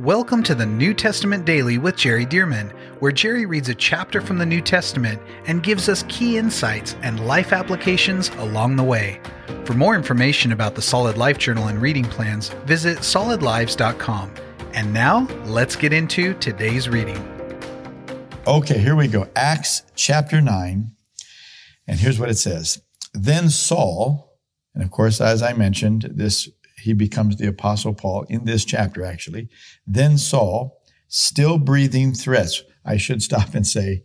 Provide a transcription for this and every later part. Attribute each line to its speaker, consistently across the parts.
Speaker 1: Welcome to the New Testament Daily with Jerry Dirmann, where Jerry reads a chapter from the New Testament and gives us key insights and life applications along the way. For more information about the Solid Life Journal and reading plans, visit solidlives.com. And now, let's get into today's reading.
Speaker 2: Okay, here we go. Acts chapter 9. And here's what it says. Then Saul, and of course, as I mentioned, this he becomes the apostle Paul in this chapter, actually. Then Saul, still breathing threats. I should stop and say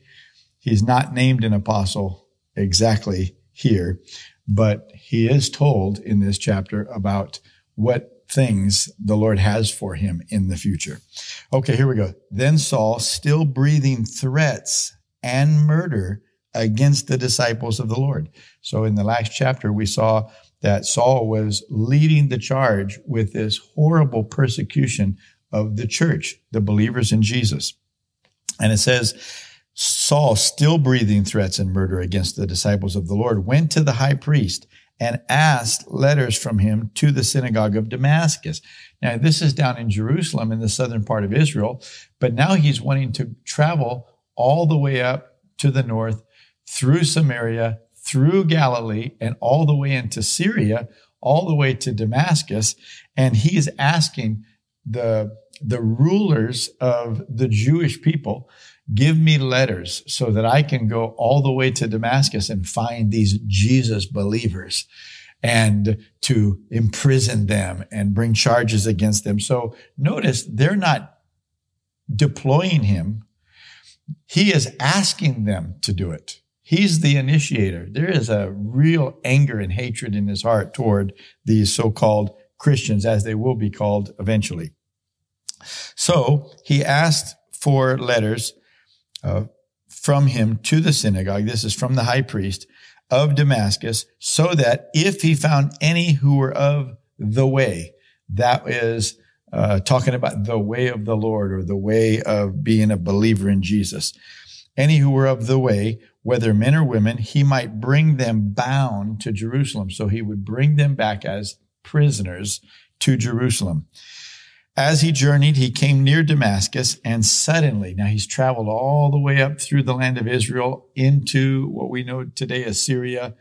Speaker 2: he's not named an apostle exactly here, but he is told in this chapter about what things the Lord has for him in the future. Okay, here we go. Then Saul, still breathing threats and murder against the disciples of the Lord. So in the last chapter, we saw that Saul was leading the charge with this horrible persecution of the church, the believers in Jesus. And it says, Saul, still breathing threats and murder against the disciples of the Lord, went to the high priest and asked letters from him to the synagogue of Damascus. Now, this is down in Jerusalem in the southern part of Israel, but now he's wanting to travel all the way up to the north through Samaria through Galilee and all the way into Syria, all the way to Damascus. And he is asking the, the rulers of the Jewish people, give me letters so that I can go all the way to Damascus and find these Jesus believers and to imprison them and bring charges against them. So notice they're not deploying him. He is asking them to do it. He's the initiator. There is a real anger and hatred in his heart toward these so-called Christians, as they will be called eventually. So he asked for letters uh, from him to the synagogue. This is from the high priest of Damascus, so that if he found any who were of the way, that is uh, talking about the way of the Lord or the way of being a believer in Jesus. Any who were of the way whether men or women, he might bring them bound to Jerusalem. So he would bring them back as prisoners to Jerusalem. As he journeyed, he came near Damascus and suddenly, now he's traveled all the way up through the land of Israel into what we know today as Syria.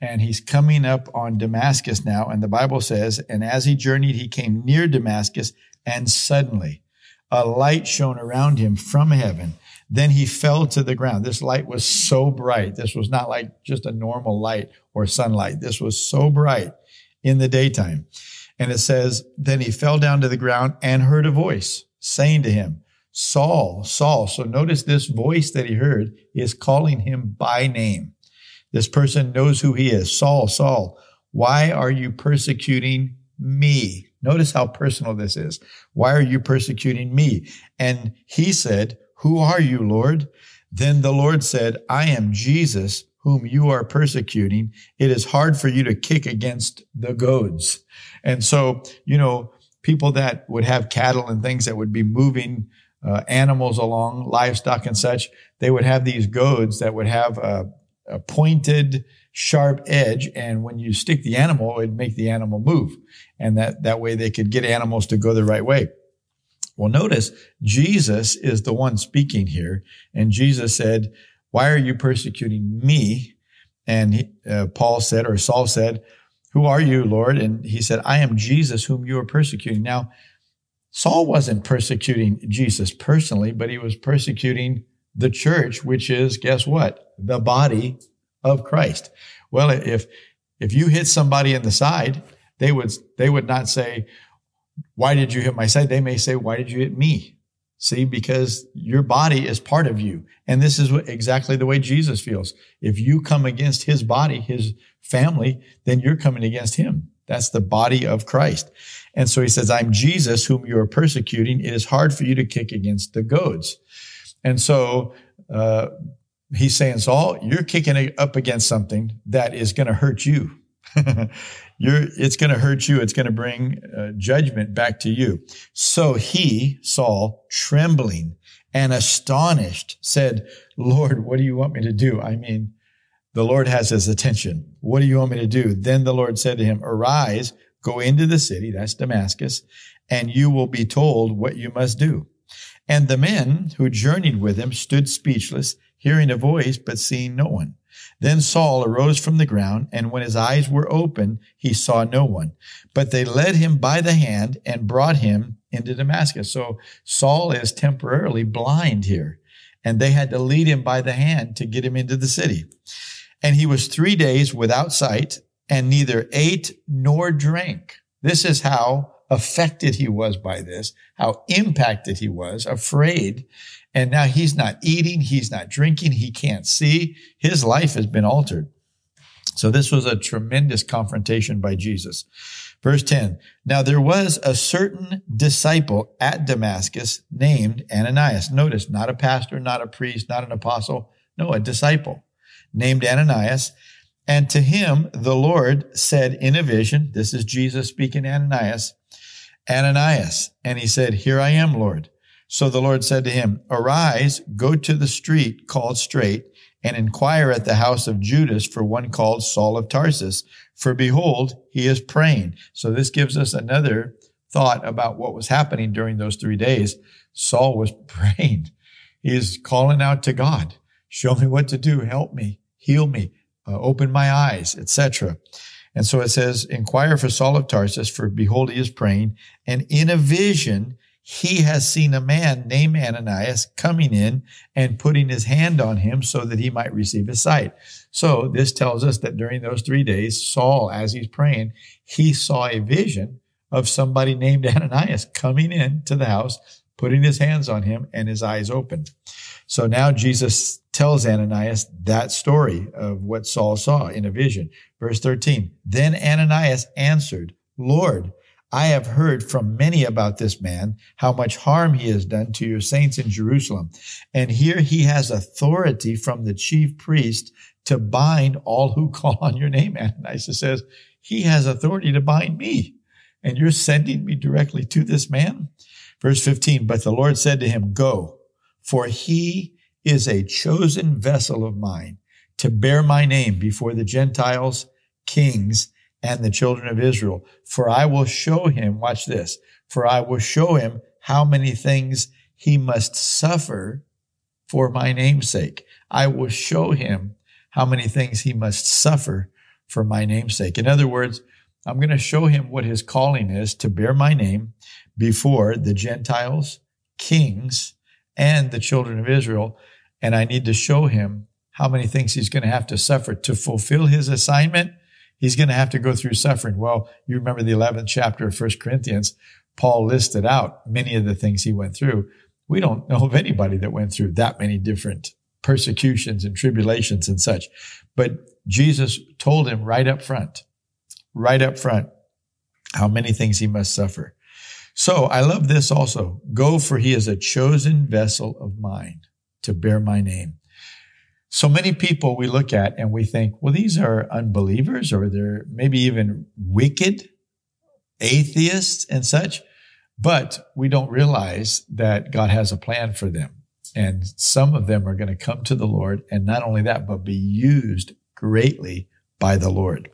Speaker 2: And he's coming up on Damascus now. And the Bible says, and as he journeyed, he came near Damascus and suddenly a light shone around him from heaven. Then he fell to the ground. This light was so bright. This was not like just a normal light or sunlight. This was so bright in the daytime. And it says, then he fell down to the ground and heard a voice saying to him, Saul, Saul. So notice this voice that he heard is calling him by name. This person knows who he is. Saul, Saul, why are you persecuting me? Notice how personal this is. Why are you persecuting me? And he said, who are you, Lord? Then the Lord said, I am Jesus whom you are persecuting. It is hard for you to kick against the goads. And so, you know, people that would have cattle and things that would be moving uh, animals along, livestock and such, they would have these goads that would have a, a pointed, sharp edge. And when you stick the animal, it'd make the animal move. And that, that way they could get animals to go the right way. Well, notice Jesus is the one speaking here. And Jesus said, why are you persecuting me? And he, uh, Paul said, or Saul said, who are you, Lord? And he said, I am Jesus whom you are persecuting. Now, Saul wasn't persecuting Jesus personally, but he was persecuting the church, which is, guess what? The body of Christ. Well, if, if you hit somebody in the side, they would, they would not say, why did you hit my side? They may say, why did you hit me? See, because your body is part of you. And this is exactly the way Jesus feels. If you come against his body, his family, then you're coming against him. That's the body of Christ. And so he says, I'm Jesus whom you are persecuting. It is hard for you to kick against the goads. And so, uh, he's saying, Saul, you're kicking up against something that is going to hurt you. You're, it's going to hurt you. It's going to bring uh, judgment back to you. So he, Saul, trembling and astonished, said, Lord, what do you want me to do? I mean, the Lord has his attention. What do you want me to do? Then the Lord said to him, Arise, go into the city, that's Damascus, and you will be told what you must do. And the men who journeyed with him stood speechless, hearing a voice, but seeing no one. Then Saul arose from the ground, and when his eyes were open, he saw no one. But they led him by the hand and brought him into Damascus. So Saul is temporarily blind here, and they had to lead him by the hand to get him into the city. And he was three days without sight and neither ate nor drank. This is how affected he was by this, how impacted he was, afraid. And now he's not eating, he's not drinking, he can't see. His life has been altered. So this was a tremendous confrontation by Jesus. Verse 10. Now there was a certain disciple at Damascus named Ananias. Notice, not a pastor, not a priest, not an apostle. No, a disciple named Ananias. And to him, the Lord said in a vision, this is Jesus speaking Ananias, Ananias. And he said, Here I am, Lord. So the Lord said to him, Arise, go to the street called Straight, and inquire at the house of Judas for one called Saul of Tarsus. For behold, he is praying. So this gives us another thought about what was happening during those three days. Saul was praying. He is calling out to God. Show me what to do. Help me. Heal me. Uh, open my eyes, etc. And so it says, inquire for Saul of Tarsus, for behold, he is praying. And in a vision, he has seen a man named Ananias coming in and putting his hand on him so that he might receive his sight. So this tells us that during those three days, Saul, as he's praying, he saw a vision of somebody named Ananias coming in to the house, putting his hands on him and his eyes open. So now Jesus tells Ananias that story of what Saul saw in a vision. Verse 13. Then Ananias answered, Lord, I have heard from many about this man, how much harm he has done to your saints in Jerusalem. And here he has authority from the chief priest to bind all who call on your name. Ananias says, he has authority to bind me. And you're sending me directly to this man? Verse 15, but the Lord said to him, go, for he is a chosen vessel of mine to bear my name before the Gentiles, kings, and the children of Israel. For I will show him, watch this, for I will show him how many things he must suffer for my name's sake. I will show him how many things he must suffer for my name's sake. In other words, I'm going to show him what his calling is to bear my name before the Gentiles, kings, and the children of Israel and I need to show him how many things he's going to have to suffer to fulfill his assignment. He's going to have to go through suffering. Well, you remember the 11th chapter of 1 Corinthians. Paul listed out many of the things he went through. We don't know of anybody that went through that many different persecutions and tribulations and such. But Jesus told him right up front, right up front, how many things he must suffer. So I love this also. Go for he is a chosen vessel of mine to bear my name. So many people we look at and we think, well, these are unbelievers or they're maybe even wicked atheists and such. But we don't realize that God has a plan for them. And some of them are going to come to the Lord. And not only that, but be used greatly by the Lord.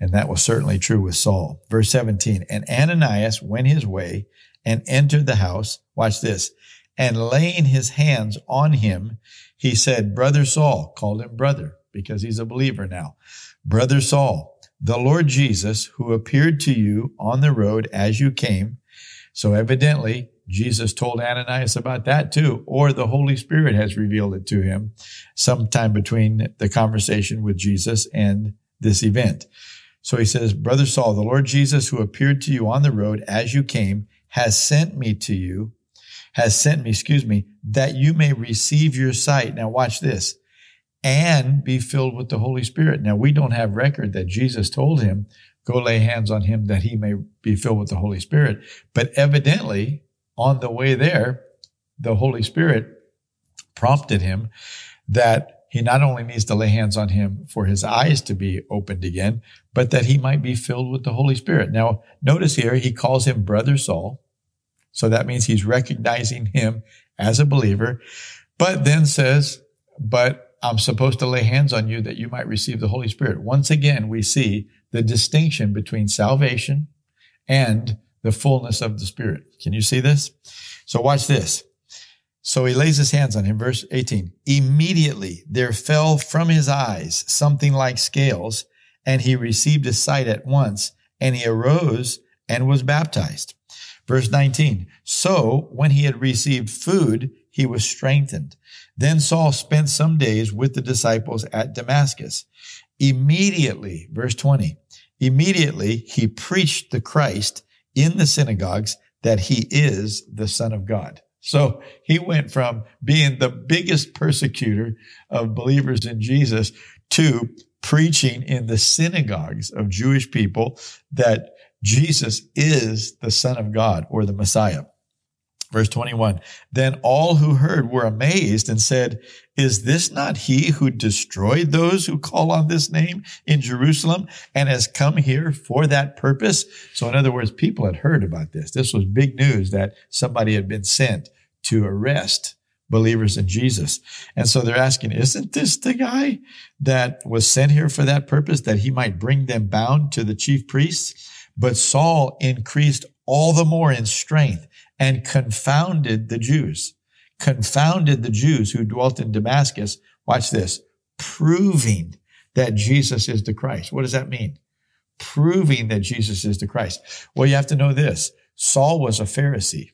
Speaker 2: And that was certainly true with Saul. Verse 17, and Ananias went his way and entered the house. Watch this and laying his hands on him, he said, Brother Saul, called him brother because he's a believer now. Brother Saul, the Lord Jesus, who appeared to you on the road as you came. So evidently, Jesus told Ananias about that too, or the Holy Spirit has revealed it to him sometime between the conversation with Jesus and this event. So he says, Brother Saul, the Lord Jesus, who appeared to you on the road as you came, has sent me to you has sent me, excuse me, that you may receive your sight. Now watch this and be filled with the Holy Spirit. Now we don't have record that Jesus told him, go lay hands on him that he may be filled with the Holy Spirit. But evidently on the way there, the Holy Spirit prompted him that he not only needs to lay hands on him for his eyes to be opened again, but that he might be filled with the Holy Spirit. Now, notice here, he calls him brother Saul. So that means he's recognizing him as a believer, but then says, but I'm supposed to lay hands on you that you might receive the Holy Spirit. Once again, we see the distinction between salvation and the fullness of the Spirit. Can you see this? So watch this. So he lays his hands on him. Verse 18. Immediately there fell from his eyes something like scales, and he received his sight at once, and he arose and was baptized. Verse 19. So when he had received food, he was strengthened. Then Saul spent some days with the disciples at Damascus. Immediately, verse 20, immediately he preached the Christ in the synagogues that he is the son of God. So he went from being the biggest persecutor of believers in Jesus to preaching in the synagogues of Jewish people that Jesus is the son of God or the Messiah. Verse 21. Then all who heard were amazed and said, is this not he who destroyed those who call on this name in Jerusalem and has come here for that purpose? So in other words, people had heard about this. This was big news that somebody had been sent to arrest believers in Jesus. And so they're asking, isn't this the guy that was sent here for that purpose, that he might bring them bound to the chief priests? But Saul increased all the more in strength and confounded the Jews, confounded the Jews who dwelt in Damascus. Watch this, proving that Jesus is the Christ. What does that mean? Proving that Jesus is the Christ. Well, you have to know this. Saul was a Pharisee.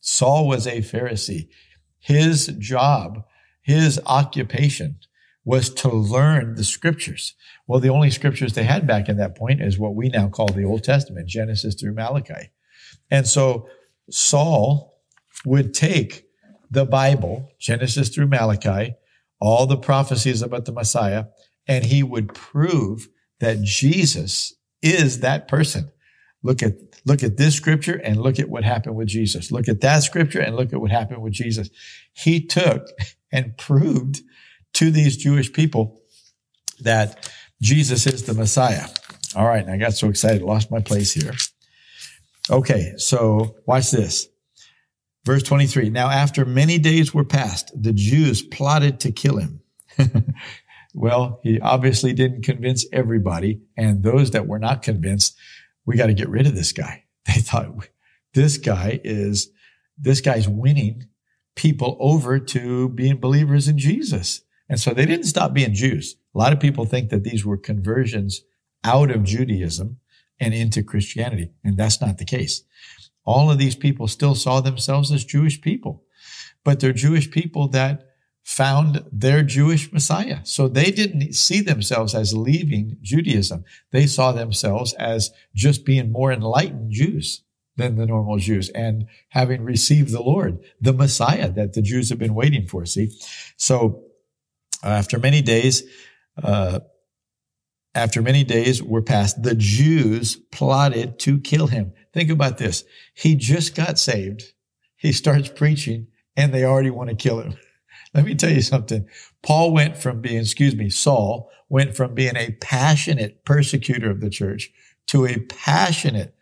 Speaker 2: Saul was a Pharisee. His job, his occupation was to learn the scriptures. Well, the only scriptures they had back in that point is what we now call the Old Testament, Genesis through Malachi. And so Saul would take the Bible, Genesis through Malachi, all the prophecies about the Messiah, and he would prove that Jesus is that person. Look at, look at this scripture and look at what happened with Jesus. Look at that scripture and look at what happened with Jesus. He took and proved to these Jewish people that Jesus is the Messiah. All right. And I got so excited, lost my place here. Okay. So watch this. Verse 23. Now, after many days were passed, the Jews plotted to kill him. well, he obviously didn't convince everybody. And those that were not convinced, we got to get rid of this guy. They thought this guy is, this guy's winning people over to being believers in Jesus. And so they didn't stop being Jews. A lot of people think that these were conversions out of Judaism and into Christianity. And that's not the case. All of these people still saw themselves as Jewish people, but they're Jewish people that found their Jewish Messiah. So they didn't see themselves as leaving Judaism. They saw themselves as just being more enlightened Jews than the normal Jews and having received the Lord, the Messiah that the Jews have been waiting for. See? So after many days, uh, after many days were passed, the Jews plotted to kill him. Think about this. He just got saved. He starts preaching and they already want to kill him. Let me tell you something. Paul went from being, excuse me, Saul went from being a passionate persecutor of the church to a passionate,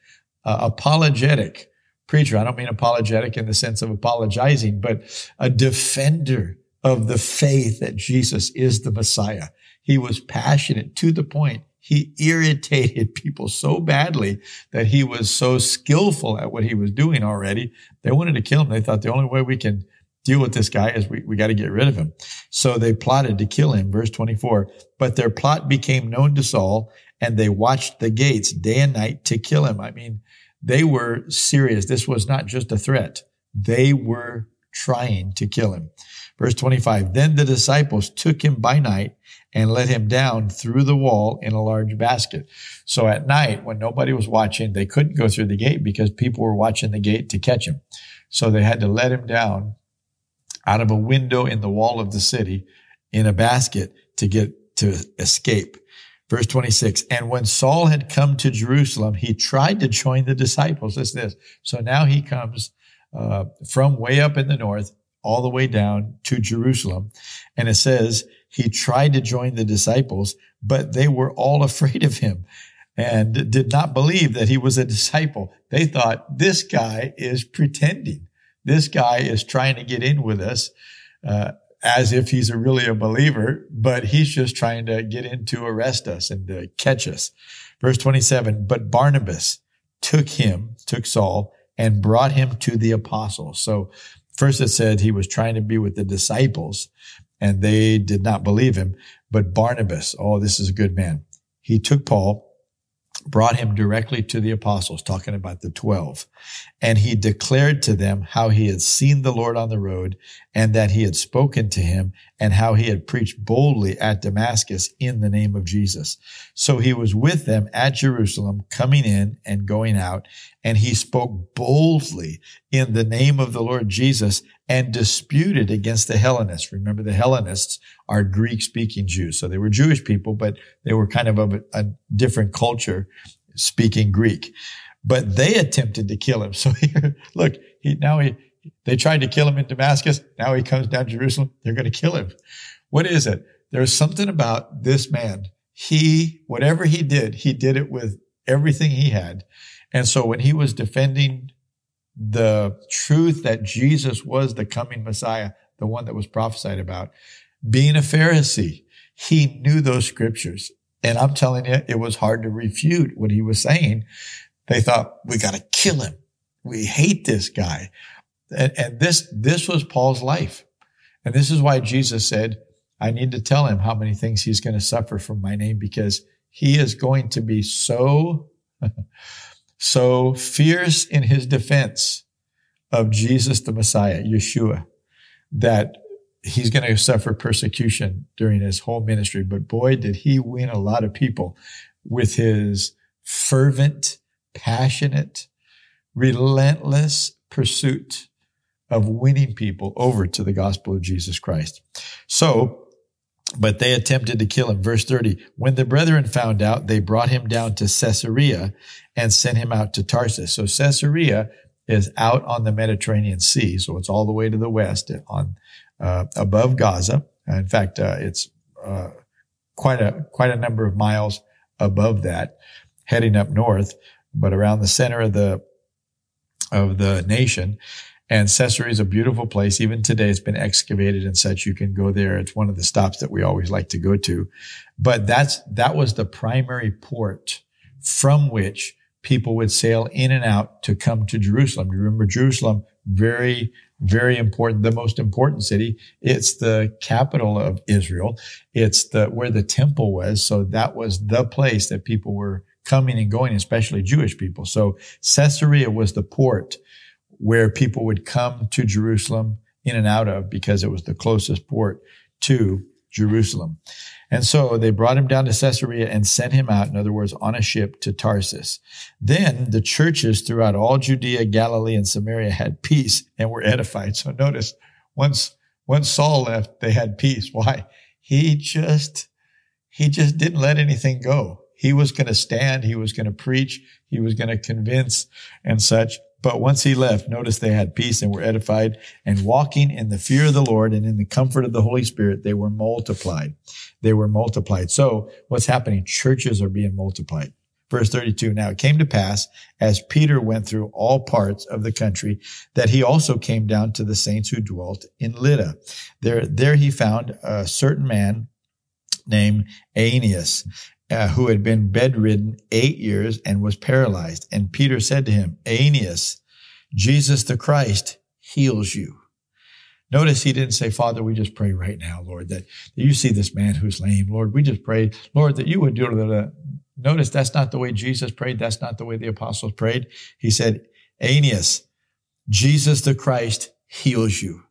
Speaker 2: uh, apologetic preacher. I don't mean apologetic in the sense of apologizing, but a defender of the faith that Jesus is the Messiah. He was passionate to the point he irritated people so badly that he was so skillful at what he was doing already. They wanted to kill him. They thought the only way we can deal with this guy is we, we got to get rid of him. So they plotted to kill him. Verse 24. But their plot became known to Saul and they watched the gates day and night to kill him. I mean, they were serious. This was not just a threat. They were trying to kill him. Verse 25. Then the disciples took him by night and let him down through the wall in a large basket. So at night, when nobody was watching, they couldn't go through the gate because people were watching the gate to catch him. So they had to let him down out of a window in the wall of the city in a basket to get to escape. Verse 26. And when Saul had come to Jerusalem, he tried to join the disciples. Listen this. So now he comes uh, from way up in the north all the way down to Jerusalem. And it says he tried to join the disciples, but they were all afraid of him and did not believe that he was a disciple. They thought this guy is pretending. This guy is trying to get in with us uh, as if he's a really a believer, but he's just trying to get in to arrest us and to catch us. Verse 27, but Barnabas took him, took Saul, and brought him to the apostles. So first it said he was trying to be with the disciples and they did not believe him. But Barnabas, oh, this is a good man. He took Paul brought him directly to the apostles, talking about the 12. And he declared to them how he had seen the Lord on the road and that he had spoken to him and how he had preached boldly at Damascus in the name of Jesus. So he was with them at Jerusalem, coming in and going out, and he spoke boldly in the name of the Lord Jesus and disputed against the Hellenists. Remember, the Hellenists are Greek speaking Jews. So they were Jewish people, but they were kind of a, a different culture speaking Greek. But they attempted to kill him. So here, look, he, now he, they tried to kill him in Damascus. Now he comes down to Jerusalem. They're going to kill him. What is it? There's something about this man. He, whatever he did, he did it with everything he had. And so when he was defending the truth that Jesus was the coming Messiah, the one that was prophesied about, being a Pharisee, he knew those scriptures. And I'm telling you, it was hard to refute what he was saying. They thought, we got to kill him. We hate this guy. And, and this, this was Paul's life. And this is why Jesus said, I need to tell him how many things he's going to suffer from my name because he is going to be so so fierce in his defense of Jesus the Messiah, Yeshua, that he's going to suffer persecution during his whole ministry. But boy, did he win a lot of people with his fervent, passionate, relentless pursuit of winning people over to the gospel of Jesus Christ. So but they attempted to kill him. Verse 30. When the brethren found out, they brought him down to Caesarea and sent him out to Tarsus. So Caesarea is out on the Mediterranean Sea. So it's all the way to the west on, uh, above Gaza. In fact, uh, it's, uh, quite a, quite a number of miles above that heading up north, but around the center of the, of the nation. And Caesarea is a beautiful place. Even today, it's been excavated and such. You can go there. It's one of the stops that we always like to go to. But that's, that was the primary port from which people would sail in and out to come to Jerusalem. You remember Jerusalem, very, very important, the most important city. It's the capital of Israel. It's the, where the temple was. So that was the place that people were coming and going, especially Jewish people. So Caesarea was the port where people would come to Jerusalem in and out of because it was the closest port to Jerusalem. And so they brought him down to Caesarea and sent him out, in other words, on a ship to Tarsus. Then the churches throughout all Judea, Galilee, and Samaria had peace and were edified. So notice once, once Saul left, they had peace. Why? He just, he just didn't let anything go. He was going to stand. He was going to preach. He was going to convince and such. But once he left, notice they had peace and were edified and walking in the fear of the Lord and in the comfort of the Holy Spirit, they were multiplied. They were multiplied. So what's happening? Churches are being multiplied. Verse 32. Now it came to pass as Peter went through all parts of the country that he also came down to the saints who dwelt in Lydda. There, there he found a certain man named Aeneas, uh, who had been bedridden eight years and was paralyzed. And Peter said to him, Aeneas, Jesus the Christ heals you. Notice he didn't say, Father, we just pray right now, Lord, that, you see this man who's lame. Lord, we just pray, Lord, that you would do that. Notice that's not the way Jesus prayed. That's not the way the apostles prayed. He said, Aeneas, Jesus the Christ heals you.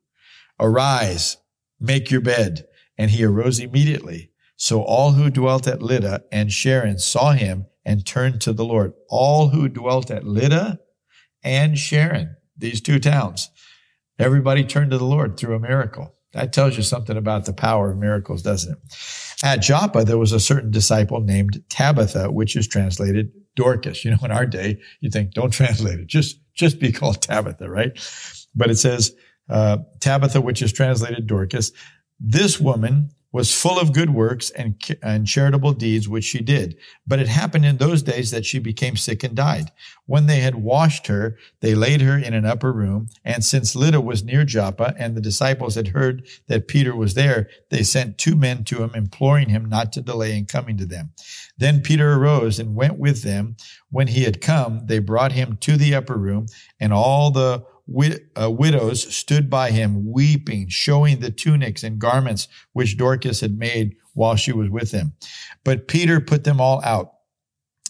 Speaker 2: Arise, make your bed. And he arose immediately. So all who dwelt at Lydda and Sharon saw him and turned to the Lord. All who dwelt at Lydda and Sharon, these two towns, everybody turned to the Lord through a miracle. That tells you something about the power of miracles, doesn't it? At Joppa, there was a certain disciple named Tabitha, which is translated Dorcas. You know, in our day, you think, don't translate it. Just, just be called Tabitha, right? But it says, uh, Tabitha, which is translated Dorcas. This woman was full of good works and, and charitable deeds which she did. But it happened in those days that she became sick and died. When they had washed her, they laid her in an upper room. And since Lydda was near Joppa and the disciples had heard that Peter was there, they sent two men to him, imploring him not to delay in coming to them. Then Peter arose and went with them. When he had come, they brought him to the upper room and all the wid- uh, widows stood by him, weeping, showing the tunics and garments which Dorcas had made while she was with him. But Peter put them all out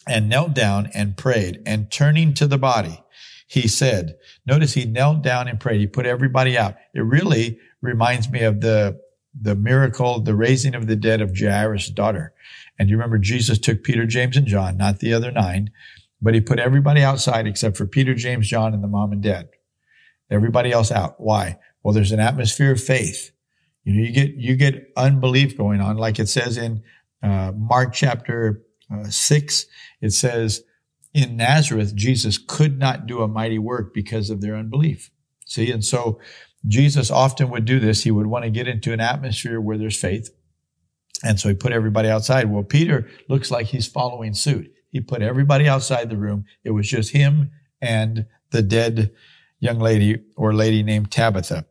Speaker 2: and knelt down and prayed. And turning to the body, he said, notice he knelt down and prayed. He put everybody out. It really reminds me of the, the miracle, the raising of the dead of Jairus' daughter. And you remember Jesus took Peter, James, and John, not the other nine, but he put everybody outside except for Peter, James, John, and the mom and dad everybody else out. Why? Well, there's an atmosphere of faith. You know, you get you get unbelief going on, like it says in uh, Mark chapter uh, six. It says in Nazareth, Jesus could not do a mighty work because of their unbelief. See, and so Jesus often would do this. He would want to get into an atmosphere where there's faith. And so he put everybody outside. Well, Peter looks like he's following suit. He put everybody outside the room. It was just him and the dead young lady or lady named Tabitha.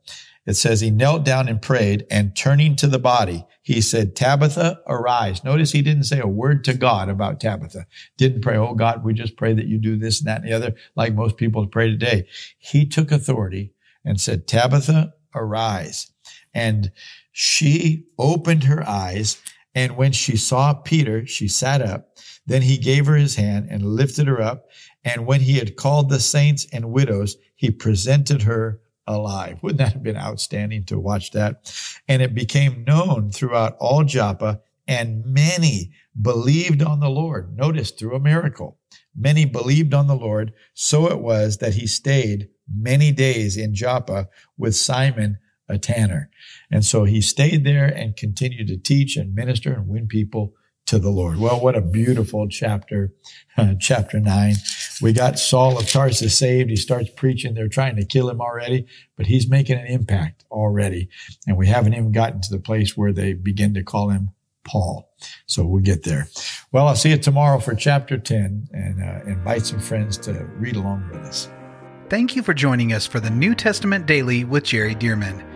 Speaker 2: It says he knelt down and prayed and turning to the body, he said, Tabitha, arise. Notice he didn't say a word to God about Tabitha. Didn't pray, oh God, we just pray that you do this and that and the other, like most people pray today. He took authority and said, Tabitha, arise. And she opened her eyes. And when she saw Peter, she sat up. Then he gave her his hand and lifted her up. And when he had called the saints and widows, he presented her alive. Wouldn't that have been outstanding to watch that? And it became known throughout all Joppa, and many believed on the Lord. Notice through a miracle. Many believed on the Lord. So it was that he stayed many days in Joppa with Simon, a tanner. And so he stayed there and continued to teach and minister and win people to the Lord. Well, what a beautiful chapter, uh, chapter nine. We got Saul of Tarsus saved. He starts preaching. They're trying to kill him already, but he's making an impact already. And we haven't even gotten to the place where they begin to call him Paul. So we'll get there. Well, I'll see you tomorrow for chapter 10 and uh, invite some friends to read along with us.
Speaker 1: Thank you for joining us for the New Testament Daily with Jerry Dirmann.